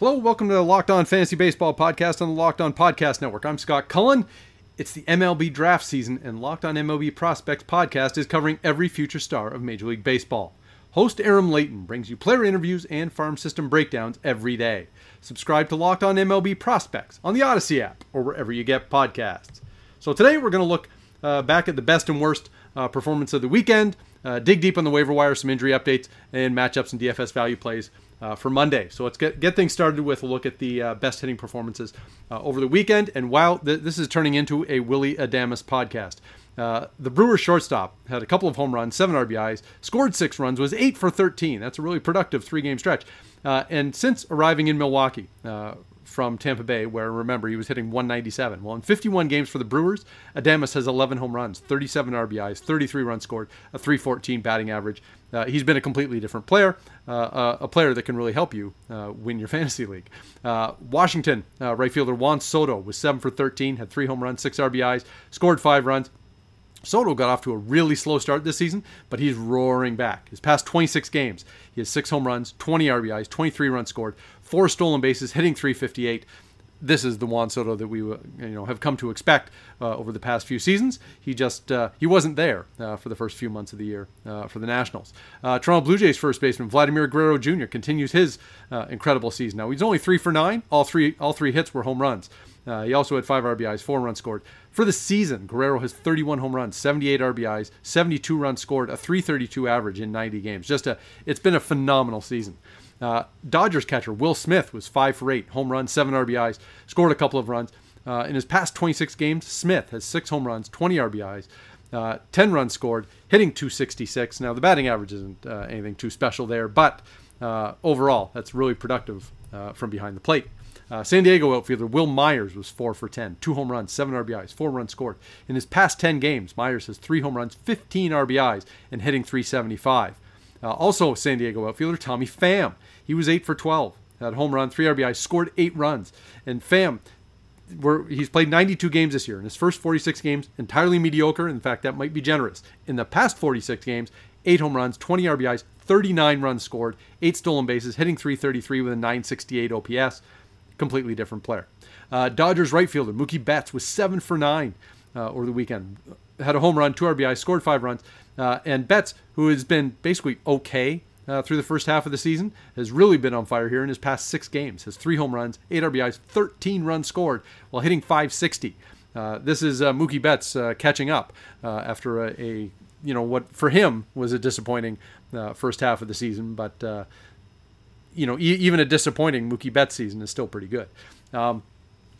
Hello, welcome to the Locked On Fantasy Baseball podcast on the Locked On Podcast Network. I'm Scott Cullen. It's the MLB draft season, and Locked On MLB Prospects podcast is covering every future star of Major League Baseball. Host Aram Leighton brings you player interviews and farm system breakdowns every day. Subscribe to Locked On MLB Prospects on the Audacy app or wherever you get podcasts. So today we're going to look uh, back at the best and worst uh, performance of the weekend, uh, dig deep on the waiver wire, some injury updates, and matchups and DFS value plays uh, for Monday. So let's get, get things started with a look at the uh, best hitting performances uh, over the weekend. And while th- this is turning into a Willy Adames podcast, uh, the Brewers shortstop had a couple of home runs, seven RBIs, scored six runs, was eight for 13. That's a really productive three game stretch. Uh, and since arriving in Milwaukee, from Tampa Bay, where remember he was hitting 197. Well, in 51 games for the Brewers, Adames has 11 home runs, 37 RBIs, 33 runs scored, a 314 batting average. Uh, he's been a completely different player, uh, uh a player that can really help you uh, win your fantasy league. Uh, Washington uh, right fielder Juan Soto was 7 for 13, had 3 home runs, 6 RBIs, scored 5 runs. Soto got off to a really slow start this season, but he's roaring back. His past 26 games, he has six home runs, 20 RBIs, 23 runs scored, four stolen bases, hitting 358. This is the Juan Soto that we you know have come to expect uh, over the past few seasons. He just uh, he wasn't there uh, for the first few months of the year uh, for the Nationals. Uh, Toronto Blue Jays first baseman Vladimir Guerrero Jr. continues his uh, incredible season. Now he's only three for nine. All three all three hits were home runs. he also had five RBIs, four runs scored. For the season, Guerrero has 31 home runs, 78 RBIs, 72 runs scored, a 332 average in 90 games. Just a, it's been a phenomenal season. Uh, Dodgers catcher Will Smith was five for eight, home runs, seven RBIs, scored a couple of runs. Uh, in his past 26 games, Smith has six home runs, 20 RBIs, uh, 10 runs scored, hitting 266. Now the batting average isn't uh, anything too special there, but uh, overall, that's really productive uh, from behind the plate. San Diego outfielder Wil Myers was 4 for 10, two home runs, seven RBIs, four runs scored. In his past 10 games, Myers has three home runs, 15 RBIs, and hitting 375. Uh, also, San Diego outfielder Tommy Pham. He was 8 for 12, had home run, three RBI, scored eight runs. And Pham, he's played 92 games this year. In his first 46 games, entirely mediocre. In fact, that might be generous. In the past 46 games, eight home runs, 20 RBIs, 39 runs scored, eight stolen bases, hitting 333 with a 968 OPS completely different player. Uh, Dodgers right fielder Mookie Betts was seven for nine uh, over the weekend. Had a home run, two RBI, scored five runs. Uh, and Betts, who has been basically okay uh, through the first half of the season, has really been on fire here in his past six games. Has three home runs, eight RBIs, 13 runs scored while hitting 560. Uh, this is uh, Mookie Betts catching up after a, a, you know, what for him was a disappointing first half of the season, but you know, e- even a disappointing Mookie Betts season is still pretty good. Um,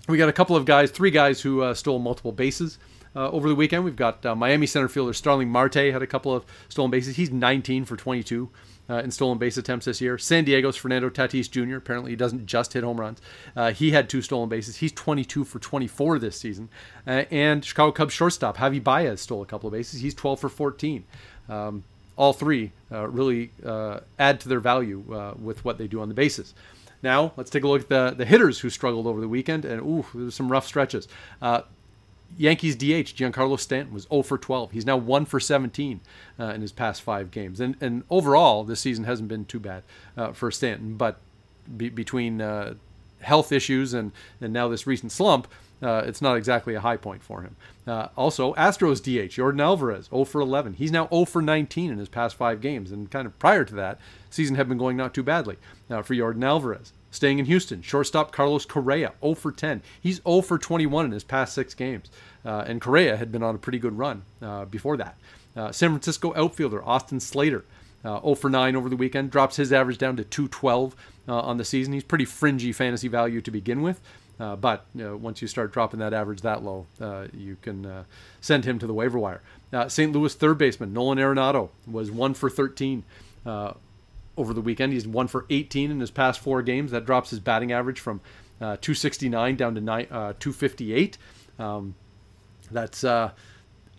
we got a couple of guys, three guys who uh, stole multiple bases uh, over the weekend. We've got uh, Miami center fielder Starling Marte had a couple of stolen bases. He's 19 for 22 uh, in stolen base attempts this year. San Diego's Fernando Tatis Jr. Apparently, he doesn't just hit home runs. Uh, he had two stolen bases. He's 22 for 24 this season. Uh, and Chicago Cubs shortstop Javi Baez stole a couple of bases. He's 12 for 14. Um, all three uh, really uh, add to their value uh, with what they do on the bases. Now, let's take a look at the, the hitters who struggled over the weekend, and ooh, there's some rough stretches. Uh, Yankees DH Giancarlo Stanton was 0 for 12. He's now 1 for 17 uh, in his past five games. And, and overall, this season hasn't been too bad uh, for Stanton, but be, between health issues and, and now this recent slump, uh, it's not exactly a high point for him. Uh, also, Astros DH Yordan Alvarez, 0 for 11. He's now 0 for 19 in his past five games, and kind of prior to that, season had been going not too badly uh, for Yordan Alvarez. Staying in Houston, shortstop Carlos Correa, 0 for 10. He's 0 for 21 in his past six games, uh, and Correa had been on a pretty good run uh, before that. Uh, San Francisco outfielder Austin Slater, uh, 0 for 9 over the weekend, drops his average down to 212 uh, on the season. He's pretty fringy fantasy value to begin with, uh, but once you start dropping that average that low, uh, you can uh, send him to the waiver wire. Uh, St. Louis third baseman Nolan Arenado was one for 13 uh, over the weekend. He's one for 18 in his past four games. That drops his batting average from uh, 269 down to nine, uh, 258. Um, that's uh,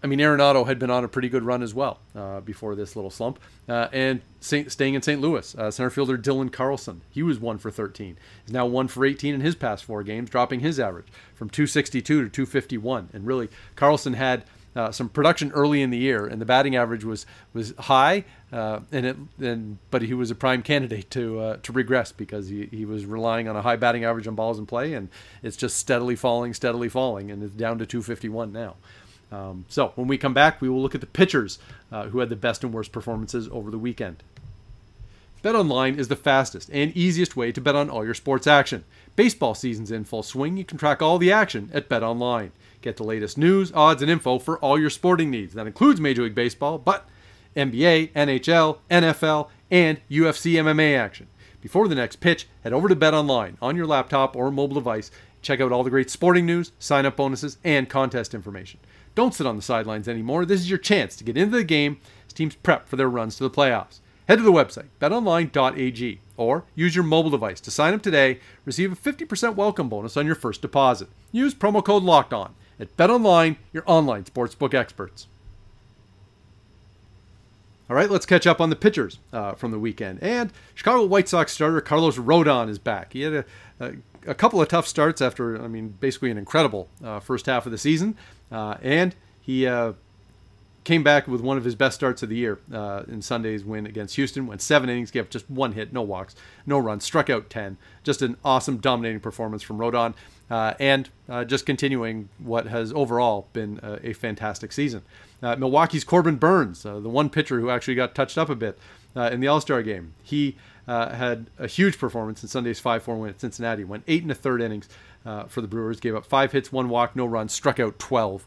I mean, Arenado had been on a pretty good run as well uh, before this little slump. Uh, and Saint, staying in St. Louis, uh, center fielder Dylan Carlson, he was one for 13. He's now one for 18 in his past four games, dropping his average from 262 to 251. And really, Carlson had uh, some production early in the year, and the batting average was was high, uh, and it and but he was a prime candidate to uh, to regress because he, he was relying on a high batting average on balls in play, and it's just steadily falling, steadily falling, and it's down to 251 now. Um, so when we come back, we will look at the pitchers uh, who had the best and worst performances over the weekend. BetOnline is the fastest and easiest way to bet on all your sports action. Baseball season's in full swing. You can track all the action at BetOnline. Get the latest news, odds, and info for all your sporting needs. That includes Major League Baseball, but NBA, NHL, NFL, and UFC MMA action. Before the next pitch, head over to BetOnline on your laptop or mobile device. Check out all the great sporting news, sign up bonuses, and contest information. Don't sit on the sidelines anymore. This is your chance to get into the game as teams prep for their runs to the playoffs. Head to the website, betonline.ag, or use your mobile device to sign up today. Receive a 50% welcome bonus on your first deposit. Use promo code LOCKED ON at BetOnline, your online sportsbook experts. All right, let's catch up on the pitchers uh, from the weekend. And Chicago White Sox starter Carlos Rodon is back. He had a, a, a couple of tough starts after, I mean, basically an incredible uh, first half of the season. Uh, and he uh, came back with one of his best starts of the year uh, in Sunday's win against Houston. Went seven innings, gave just one hit, no walks, no runs, struck out 10. Just an awesome, dominating performance from Rodon. Uh, and uh, just continuing what has overall been a, a fantastic season. Uh, Milwaukee's Corbin Burnes, uh, the one pitcher who actually got touched up a bit uh, in the All Star game, he had a huge performance in Sunday's 5 4 win at Cincinnati. Went eight and a third innings for the Brewers, gave up five hits, one walk, no runs, struck out 12.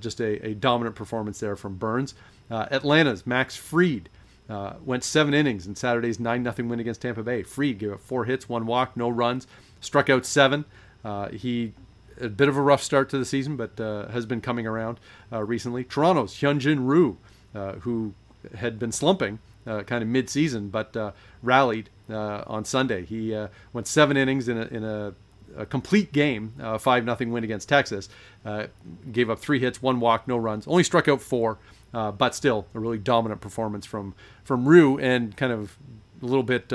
Just a, a, dominant performance there from Burnes. Atlanta's Max Fried Uh, went seven innings in Saturday's 9 0 win against Tampa Bay. Fried gave up four hits, one walk, no runs, struck out seven. Uh, he a bit of a rough start to the season, but uh, has been coming around uh, recently. Toronto's Hyunjin Ryu, uh, who had been slumping uh, kind of mid-season, but uh, rallied on Sunday. He went seven innings in a, in a, a complete game, five nothing win against Texas. gave up three hits, one walk, no runs. Only struck out four, but still a really dominant performance from from Ryu, and kind of a little bit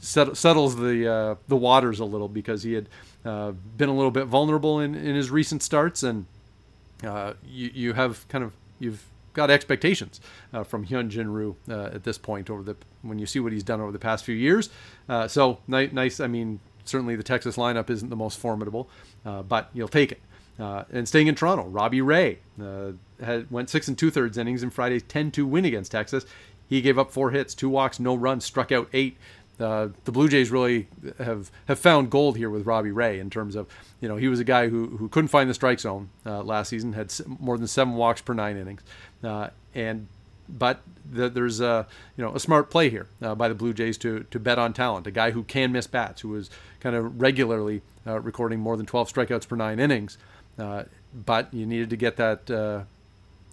settles the uh, the waters a little because he had uh, been a little bit vulnerable in, in his recent starts, and uh, you you have kind of you've got expectations uh, from Hyun Jin Ryu uh, at this point over the when you see what he's done over the past few years. Uh, so nice, nice. I mean, certainly the Texas lineup isn't the most formidable, but you'll take it. and staying in Toronto, Robbie Ray had went six and two thirds innings in Friday's 10-2 win against Texas. He gave up four hits, two walks, no runs, struck out eight. Uh, the Blue Jays really have, have found gold here with Robbie Ray in terms of, you know, he was a guy who, who couldn't find the strike zone uh, last season, had more than seven walks per nine innings. Uh, and but the, there's a you know a smart play here uh, by the Blue Jays to to bet on talent, a guy who can miss bats, who is kind of regularly uh, recording more than 12 strikeouts per nine innings. Uh, but you needed to get that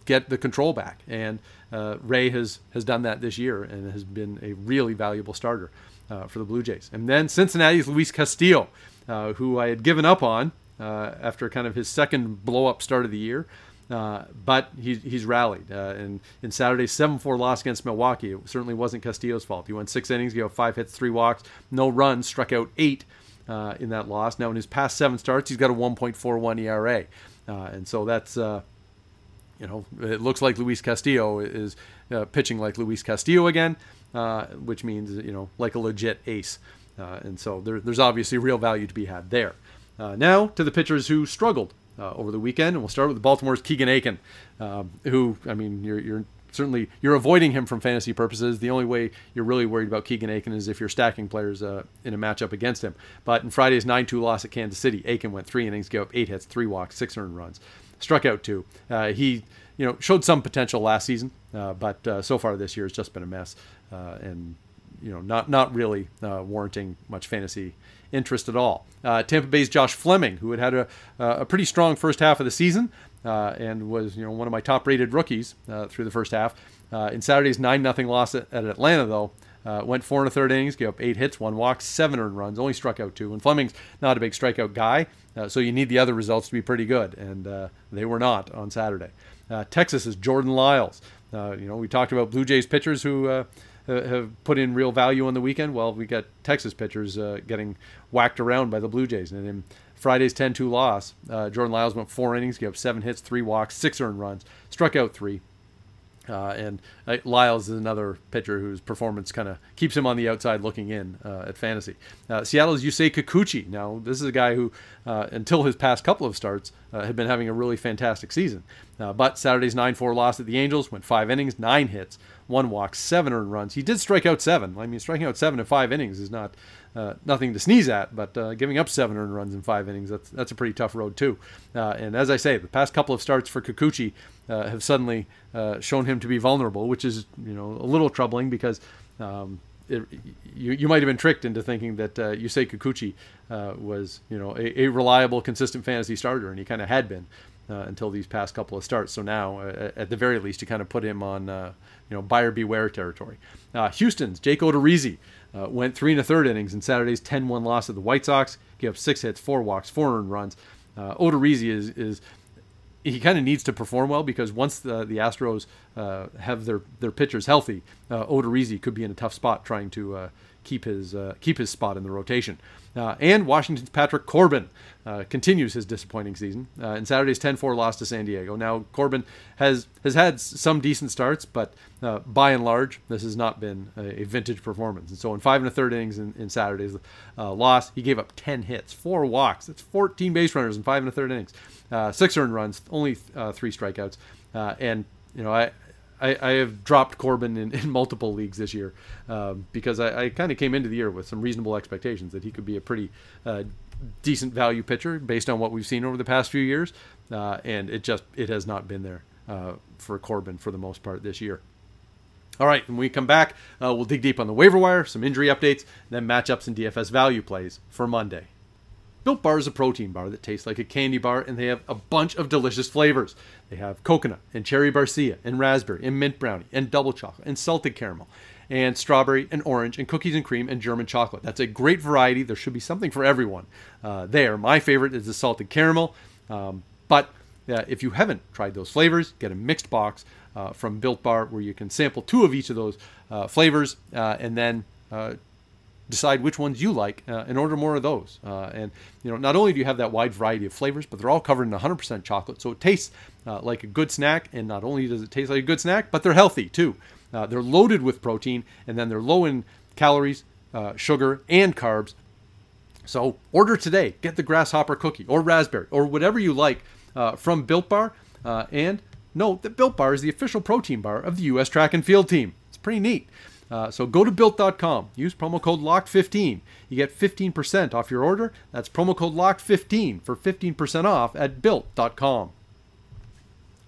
get the control back, and Ray has has done that this year and has been a really valuable starter uh, for the Blue Jays. And then Cincinnati's Luis Castillo, uh, who I had given up on uh, after kind of his second blow up start of the year. Uh, but he, he's rallied. Uh, and in Saturday's 7 4 loss against Milwaukee, it certainly wasn't Castillo's fault. He went six innings, gave five hits, three walks, no runs, struck out eight uh, in that loss. Now, in his past seven starts, he's got a 1.41 ERA. and so that's you know, it looks like Luis Castillo is uh, pitching like Luis Castillo again uh, which means you know like a legit ace. Uh, and so there, there's obviously real value to be had there. Uh, now to the pitchers who struggled uh, over the weekend, and we'll start with Baltimore's Keegan Akin, um, who I mean you're, you're certainly you're avoiding him from fantasy purposes. The only way you're really worried about Keegan Akin is if you're stacking players uh, in a matchup against him. But in Friday's 9-2 loss at Kansas City, Akin went three innings, gave up eight hits, three walks, six earned runs, struck out two. Uh, he you know showed some potential last season, uh, but uh, so far this year has just been a mess, uh, and you know not not really uh, warranting much fantasy interest at all. Uh, Tampa Bay's Josh Fleming, who had had a, a pretty strong first half of the season and was you know one of my top rated rookies through the first half. in Saturday's nine nothing loss at, at Atlanta, though, Uh, went four and a third innings, gave up eight hits, one walk, seven earned runs, only struck out two. And Fleming's not a big strikeout guy, uh, so you need the other results to be pretty good, and uh, they were not on Saturday. Uh, Texas is Jordan Lyles. Uh, you know, we talked about Blue Jays pitchers who uh, have put in real value on the weekend. Well, we got Texas pitchers getting whacked around by the Blue Jays, and in Friday's 10-2 loss, Jordan Lyles went four innings, gave up seven hits, three walks, six earned runs, struck out three. Uh, and uh, Lyles is another pitcher whose performance kind of keeps him on the outside looking in uh, at fantasy. Uh, Seattle's Yusei Kikuchi. Now, this is a guy who, uh, until his past couple of starts, uh, had been having a really fantastic season. but Saturday's 9 4 loss at the Angels went five innings, nine hits, one walk, seven earned runs. He did strike out seven. I mean, striking out seven in five innings is not uh, nothing to sneeze at, but uh, giving up seven earned runs in five innings, that's, that's a pretty tough road, too. Uh, and as I say, the past couple of starts for Kikuchi uh, have suddenly uh, shown him to be vulnerable, which is, you know, a little troubling because um, it, you, you might have been tricked into thinking that uh, Yusei Kikuchi was, you know, a, a, reliable, consistent fantasy starter, and he kind of had been. Until these past couple of starts, so now at the very least, you kind of put him on, you know, buyer beware territory. Houston's Jake Odorizzi uh, went three and a third innings in Saturday's 10-1 loss of the White Sox. Gave up six hits, four walks, four earned runs. Uh, Odorizzi is is he kind of needs to perform well because once the the Astros uh, have their their pitchers healthy, uh, Odorizzi could be in a tough spot trying to uh, keep his uh, keep his spot in the rotation. Uh, and Washington's Patrick Corbin uh, continues his disappointing season in Saturday's 10-4 loss to San Diego. Now Corbin has has had some decent starts, but by and large, this has not been a, a, vintage performance. And so in five and a third innings in, in Saturday's loss, he gave up 10 hits, four walks. That's 14 base runners in five and a third innings, six earned runs, only three strikeouts, and you know I I, I have dropped Corbin in, in multiple leagues this year um, because I, I kind of came into the year with some reasonable expectations that he could be a pretty uh, decent value pitcher based on what we've seen over the past few years, uh, and it just it has not been there uh, for Corbin for the most part this year. All right, when we come back, uh, we'll dig deep on the waiver wire, some injury updates, then matchups and DFS value plays for Monday. Built Bar is a protein bar that tastes like a candy bar, and they have a bunch of delicious flavors. They have coconut and cherry barcia and raspberry and mint brownie and double chocolate and salted caramel and strawberry and orange and cookies and cream and German chocolate. That's a great variety. There should be something for everyone uh, there. My favorite is the salted caramel, um, but uh, if you haven't tried those flavors, get a mixed box uh, from Built Bar where you can sample two of each of those uh, flavors uh, and then uh, decide which ones you like uh, and order more of those. Uh, and you know, not only do you have that wide variety of flavors, but they're all covered in 100% chocolate, so it tastes uh, like a good snack. And not only does it taste like a good snack, but they're healthy too. Uh, they're loaded with protein, and then they're low in calories, uh, sugar, and carbs. So order today. Get the grasshopper cookie or raspberry or whatever you like uh, from Built Bar. and note that Built Bar is the official protein bar of the U.S. track and field team. It's pretty neat. Uh, so go to built.com, use promo code LOCK15. You get 15% off your order. That's promo code LOCK15 for 15% off at built.com.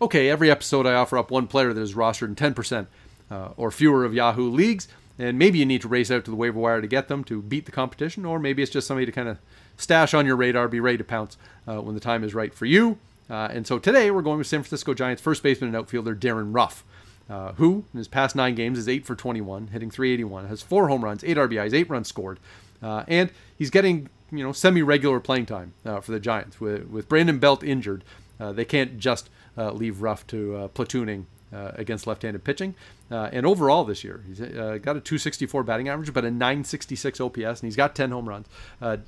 Okay, every episode I offer up one player that is rostered in 10% uh, or fewer of Yahoo leagues, and maybe you need to race out to the waiver wire to get them to beat the competition, or maybe it's just somebody to kind of stash on your radar, be ready to pounce uh, when the time is right for you. Uh, and so today we're going with San Francisco Giants first baseman and outfielder Darin Ruf uh, who in his past nine games is eight for 21, hitting 381, has four home runs, eight RBIs, eight runs scored, uh, and he's getting you know semi-regular playing time uh, for the Giants. With with Brandon Belt injured, uh, they can't just uh, leave Ruf to uh, platooning. against left-handed pitching, and overall this year he's got a 264 batting average, but a 966 OPS, and he's got 10 home runs.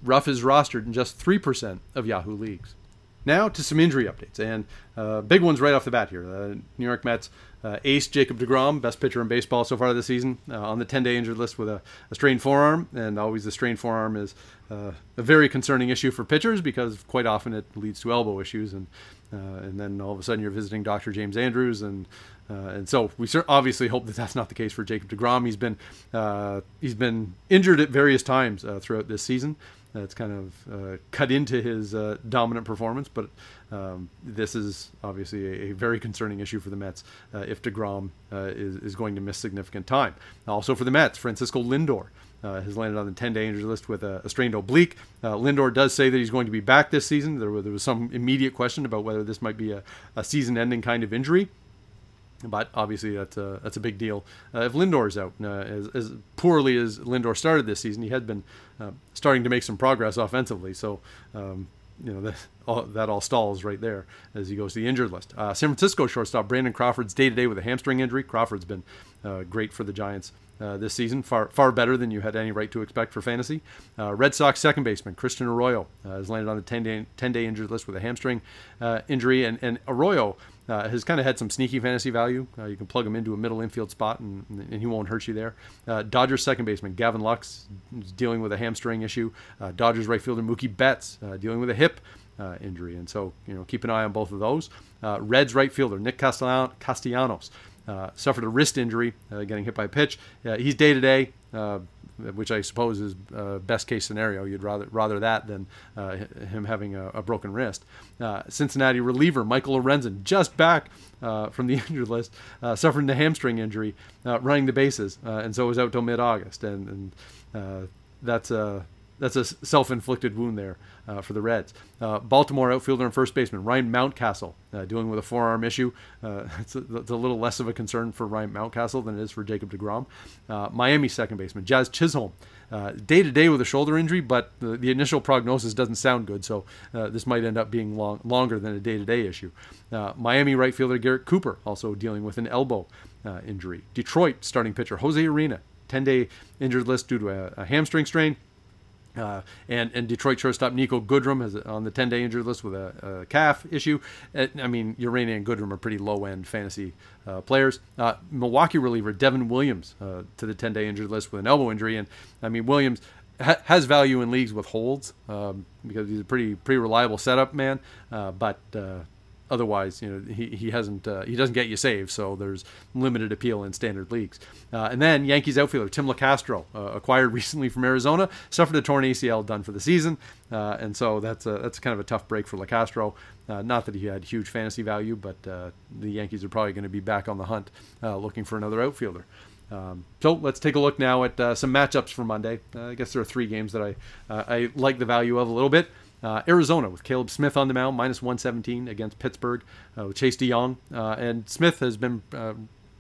Ruf is rostered in just three percent of Yahoo leagues. Now to some injury updates, and big ones right off the bat here. The New York Mets uh, ace Jacob DeGrom, best pitcher in baseball so far this season, uh, on the 10-day injured list with a, a, strained forearm, and always the strained forearm is uh, a very concerning issue for pitchers because quite often it leads to elbow issues, and uh, and then all of a sudden you're visiting Dr. James Andrews, and uh, and so we obviously hope that that's not the case for Jacob DeGrom. He's been uh, he's been injured at various times throughout this season. It's kind of uh, cut into his uh, dominant performance, but um, this is obviously a, a, very concerning issue for the Mets uh, if DeGrom uh, is, is going to miss significant time. Also for the Mets, Francisco Lindor. Uh, has landed on the 10-day injury list with a, a strained oblique. Uh, Lindor does say that he's going to be back this season. There, there was some immediate question about whether this might be a, a season-ending kind of injury. But obviously that's a that's a big deal. Uh, if Lindor's out, uh, as, as poorly as Lindor started this season, he had been uh, starting to make some progress offensively. So um, you know that all, that all stalls right there as he goes to the injured list. Uh, San Francisco shortstop Brandon Crawford's day to day with a hamstring injury. Crawford's been uh, great for the Giants. Uh, this season, far far better than you had any right to expect for fantasy. Red Sox second baseman Christian Arroyo has landed on the 10 day, 10 day injured list with a hamstring injury, and, and Arroyo uh, has kind of had some sneaky fantasy value. Uh, you can plug him into a middle infield spot, and, and he won't hurt you there. Uh, Dodgers second baseman Gavin Lux is dealing with a hamstring issue. Uh, Dodgers right fielder Mookie Betts uh, dealing with a hip uh, injury, and so you know keep an eye on both of those. Reds right fielder Nick Castellanos suffered a wrist injury, getting hit by a pitch. he's day to day which I suppose is uh, best case scenario. You'd rather rather that than uh, him having a, a broken wrist. Uh, Cincinnati reliever Michael Lorenzen just back uh, from the injured list, uh, suffering a hamstring injury, uh, running the bases, and so was out till mid-August, and, and that's a that's a self-inflicted wound there uh, for the Reds. Uh, Baltimore outfielder and first baseman Ryan Mountcastle uh, dealing with a forearm issue. Uh, it's a, it's, a, little less of a concern for Ryan Mountcastle than it is for Jacob DeGrom. Uh, Miami second baseman Jazz Chisholm. Day to day with a shoulder injury, but the, the, initial prognosis doesn't sound good, so uh, this might end up being long, longer than a day to day issue. Miami right fielder Garrett Cooper also dealing with an elbow injury. Detroit starting pitcher Jose Urena 10 day injured list due to a, a hamstring strain. Uh, and and Detroit shortstop Niko Goodrum is on the 10-day injured list with a, a calf issue. I mean, Urena and Goodrum are pretty low-end fantasy uh, players. Uh, Milwaukee reliever Devin Williams uh, to the 10-day injured list with an elbow injury, and I mean Williams ha- has value in leagues with holds um, because he's a pretty pretty reliable setup man, uh, but otherwise, you know, he, he hasn't uh, he doesn't get you saved, so there's limited appeal in standard leagues. Uh, and then Yankees outfielder Tim Locastro, uh, acquired recently from Arizona, suffered a torn ACL, done for the season, uh, and so that's a, that's kind of a tough break for Locastro. Uh, not that he had huge fantasy value, but uh, the Yankees are probably going to be back on the hunt, looking for another outfielder. Um, so let's take a look now at some matchups for Monday. I guess there are three games that I I like the value of a little bit. Uh, Arizona with Caleb Smith on the mound, minus 117 against Pittsburgh uh, with Chase De Jong. Uh, and Smith has been uh,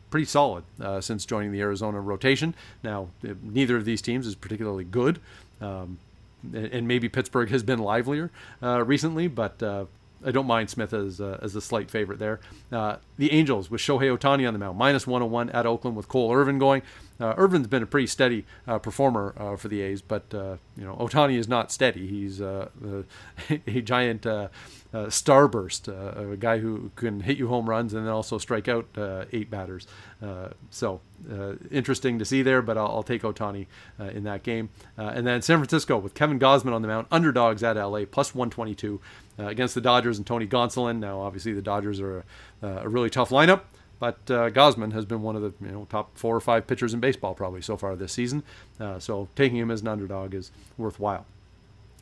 pretty solid uh, since joining the Arizona rotation. Now, neither of these teams is particularly good. Um, and maybe Pittsburgh has been livelier uh, recently, but I don't mind Smith as, as a slight favorite there. the Angels with Shohei Ohtani on the mound, minus 101 at Oakland with Cole Irvin going. Uh, Irvin's been a pretty steady uh, performer uh, for the A's, but uh, you know Ohtani is not steady. He's uh, a giant uh, starburst, a guy who can hit you home runs and then also strike out eight batters. so interesting to see there, but I'll, I'll take Ohtani in that game. and then San Francisco with Kevin Gausman on the mound, underdogs at LA, plus 122 against the Dodgers and Tony Gonsolin. Now, obviously, the Dodgers are a, a really tough lineup. But uh, Gausman has been one of the you know top four or five pitchers in baseball probably so far this season. Uh, so taking him as an underdog is worthwhile.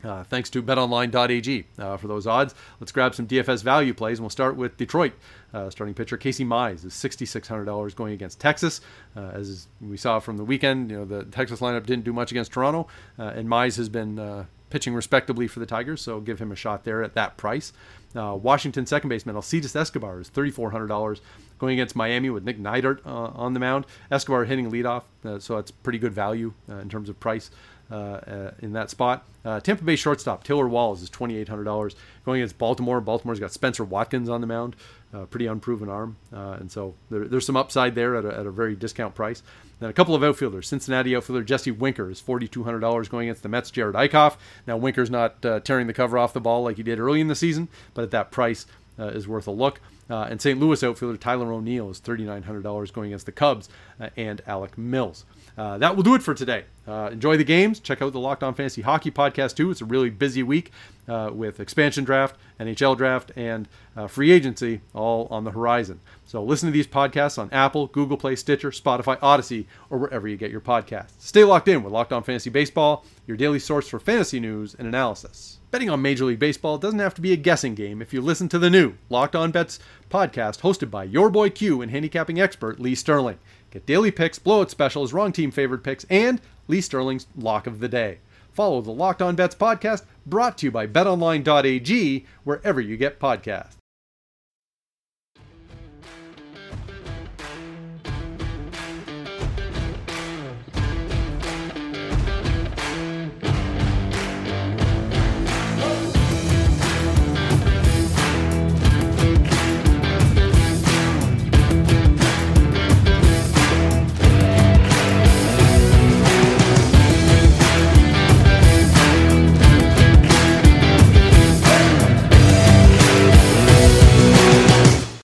Uh, thanks to betonline.ag uh, for those odds. Let's grab some DFS value plays, and we'll start with Detroit. Uh, starting pitcher Casey Mize is $6,600 going against Texas. Uh, as we saw from the weekend, you know the Texas lineup didn't do much against Toronto, uh, and Mize has been uh, pitching respectably for the Tigers, so give him a shot there at that price. Washington second baseman Alcides Escobar is $3,400 going against Miami with Nick Neidert uh, on the mound. Escobar hitting leadoff, uh, so that's pretty good value uh, in terms of price uh, uh, in that spot. Tampa Bay shortstop Taylor Walls is $2,800 going against Baltimore. Baltimore's got Spencer Watkins on the mound, pretty unproven arm, and so there, there's some upside there at a, at a very discount price. Then a couple of outfielders. Cincinnati outfielder Jesse Winker is $4,200 going against the Mets' Jerad Eickhoff. Now, Winker's not uh, tearing the cover off the ball like he did early in the season, but at that price uh, is worth a look. Uh, and St. Louis outfielder Tyler O'Neill is $3,900 going against the Cubs uh, and Alec Mills. Uh, that will do it for today. Uh, enjoy the games. Check out the Locked On Fantasy Hockey podcast too. It's a really busy week uh, with expansion draft, NHL draft, and uh, free agency all on the horizon. So listen to these podcasts on Apple, Google Play, Stitcher, Spotify, Audacy, or wherever you get your podcasts. Stay locked in with Locked On Fantasy Baseball, your daily source for fantasy news and analysis. Betting on Major League Baseball doesn't have to be a guessing game if you listen to the new Locked On Bets podcast hosted by your boy Q and handicapping expert Lee Sterling. Get daily picks, blowout specials, wrong team favorite picks, and Lee Sterling's lock of the day. Follow the Locked On Bets podcast brought to you by betonline.ag wherever you get podcasts.